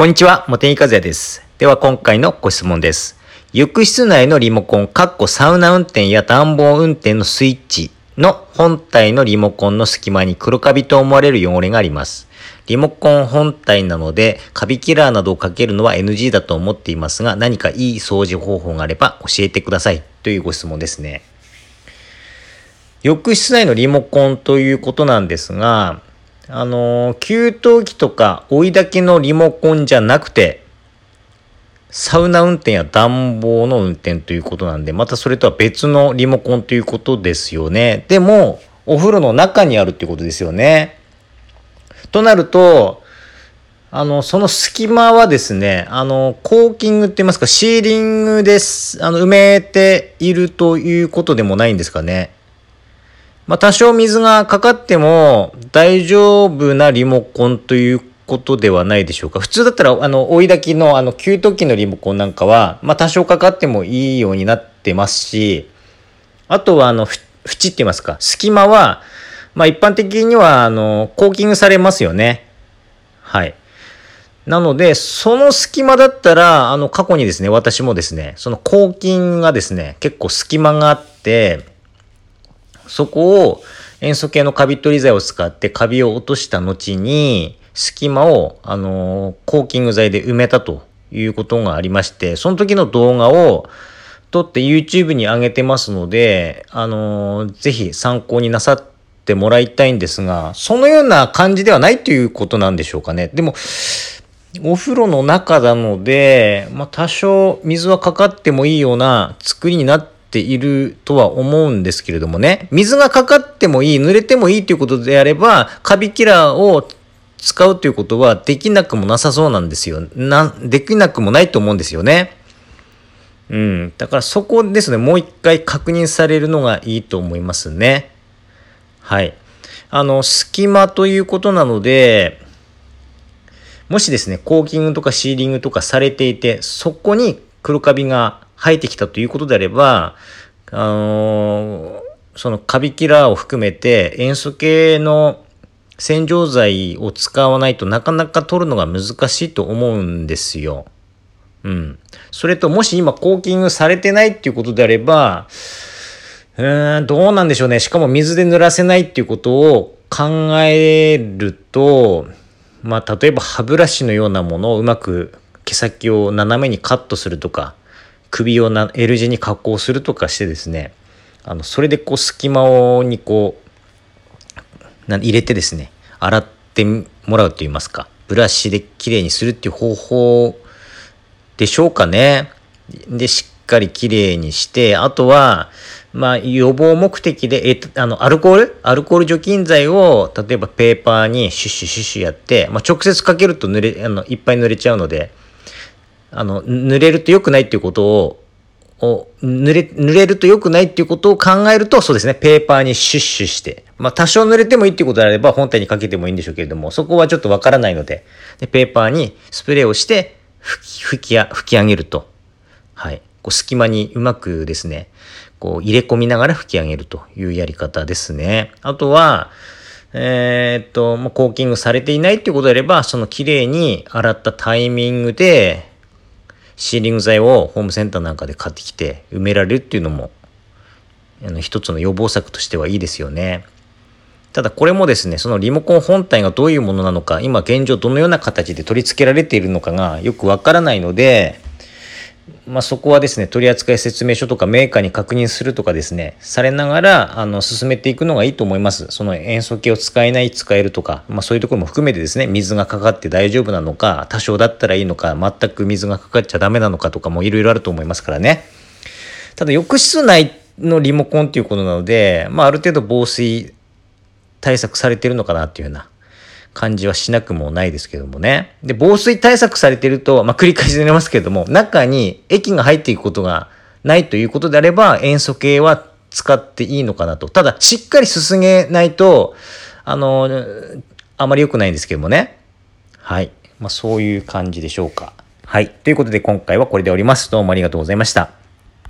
こんにちは、茂木和也です。では今回のご質問です。浴室内のリモコン、かっこサウナ運転や暖房運転のスイッチの本体のリモコンの隙間に黒カビと思われる汚れがあります。リモコン本体なので、カビキラーなどをかけるのは NG だと思っていますが、何かいい掃除方法があれば教えてください。というご質問ですね。浴室内のリモコンということなんですが、あの給湯器とか追い炊きのリモコンじゃなくて、サウナ運転や暖房の運転ということなんで、またそれとは別のリモコンということですよね。でも、お風呂の中にあるっていうことですよね。となると、あの、その隙間はですね、あの、コーキングって言いますか、シーリングです、あの、埋めているということでもないんですかね。まあ、多少水がかかっても大丈夫なリモコンということではないでしょうか。普通だったら、あの、追い炊きの、あの、給湯器のリモコンなんかは、まあ、多少かかってもいいようになってますし、あとは、あの、縁って言いますか、隙間は、まあ、一般的には、あの、コーキングされますよね。はい。なので、その隙間だったら、あの、過去にですね、私もですね、その抗菌がですね、結構隙間があって、そこを塩素系のカビ取り剤を使ってカビを落とした後に、隙間を、あのーコーキング剤で埋めたということがありまして、その時の動画を撮って YouTube に上げてますので、あのーぜひ参考になさってもらいたいんですが、そのような感じではないということなんでしょうかね。でも、お風呂の中なので、まあ、多少水はかかってもいいような作りになってているとは思うんですけれどもね。水がかかってもいい、濡れてもいいということであれば、カビキラーを使うということはできなくもなさそうなんですよ。な、できなくもないと思うんですよね。うん。だからそこですね、もう一回確認されるのがいいと思いますね。はい。あの、隙間ということなので、もしですね、コーキングとかシーリングとかされていて、そこに黒カビが生えてきたということであれば、あのーそのカビキラーを含めて塩素系の洗浄剤を使わないとなかなか取るのが難しいと思うんですよ。うん。それと、もし今コーキングされてないっていうことであれば、うーん、どうなんでしょうね。しかも水で濡らせないっていうことを考えると、まあ、例えば歯ブラシのようなものをうまく毛先を斜めにカットするとか、首をな L 字に加工するとかしてですね、あの、それでこう隙間をにこう、な入れてですね、洗ってもらうと言いますか、ブラシできれいにするっていう方法でしょうかね。で、しっかりきれいにして、あとは、まあ、予防目的で、え、あの、アルコール？アルコール除菌剤を、例えばペーパーにシュッシュシュッシュやって、まあ、直接かけると濡れ、あの、いっぱい濡れちゃうので、あの、濡れると良くないっていうことを、を濡れ、濡れると良くないっていうことを考えると、そうですね、ペーパーにシュッシュして、まあ多少濡れてもいいっていうことであれば本体にかけてもいいんでしょうけれども、そこはちょっとわからないので、でペーパーにスプレーをして吹き、吹きや、吹き上げると。はい。こう隙間にうまくですね、こう入れ込みながら吹き上げるというやり方ですね。あとは、えーっと、もうコーキングされていないっていうことであれば、その綺麗に洗ったタイミングで、シーリング剤をホームセンターなんかで買ってきて埋められるっていうのも、あの、一つの予防策としてはいいですよね。ただこれもですね、そのリモコン本体がどういうものなのか、今現状どのような形で取り付けられているのかがよくわからないので、まあ、そこはですね、取扱説明書とかメーカーに確認するとかですね、されながら、あの、進めていくのがいいと思います。その塩素系を使えない、使えるとか、まあ、そういうところも含めてですね、水がかかって大丈夫なのか、多少だったらいいのか、全く水がかかっちゃダメなのかとかもいろいろあると思いますからね。ただ、浴室内のリモコンっていうことなので、まあ、ある程度防水対策されてるのかなっていうような感じはしなくもないですけどもね。で、防水対策されてると、まあ、繰り返しになりますけれども、中に液が入っていくことがないということであれば、塩素系は使っていいのかなと。ただ、しっかりすすげないと、あの、あまり良くないんですけどもね。はい。まあ、そういう感じでしょうか。はい。ということで、今回はこれでおります。どうもありがとうございました。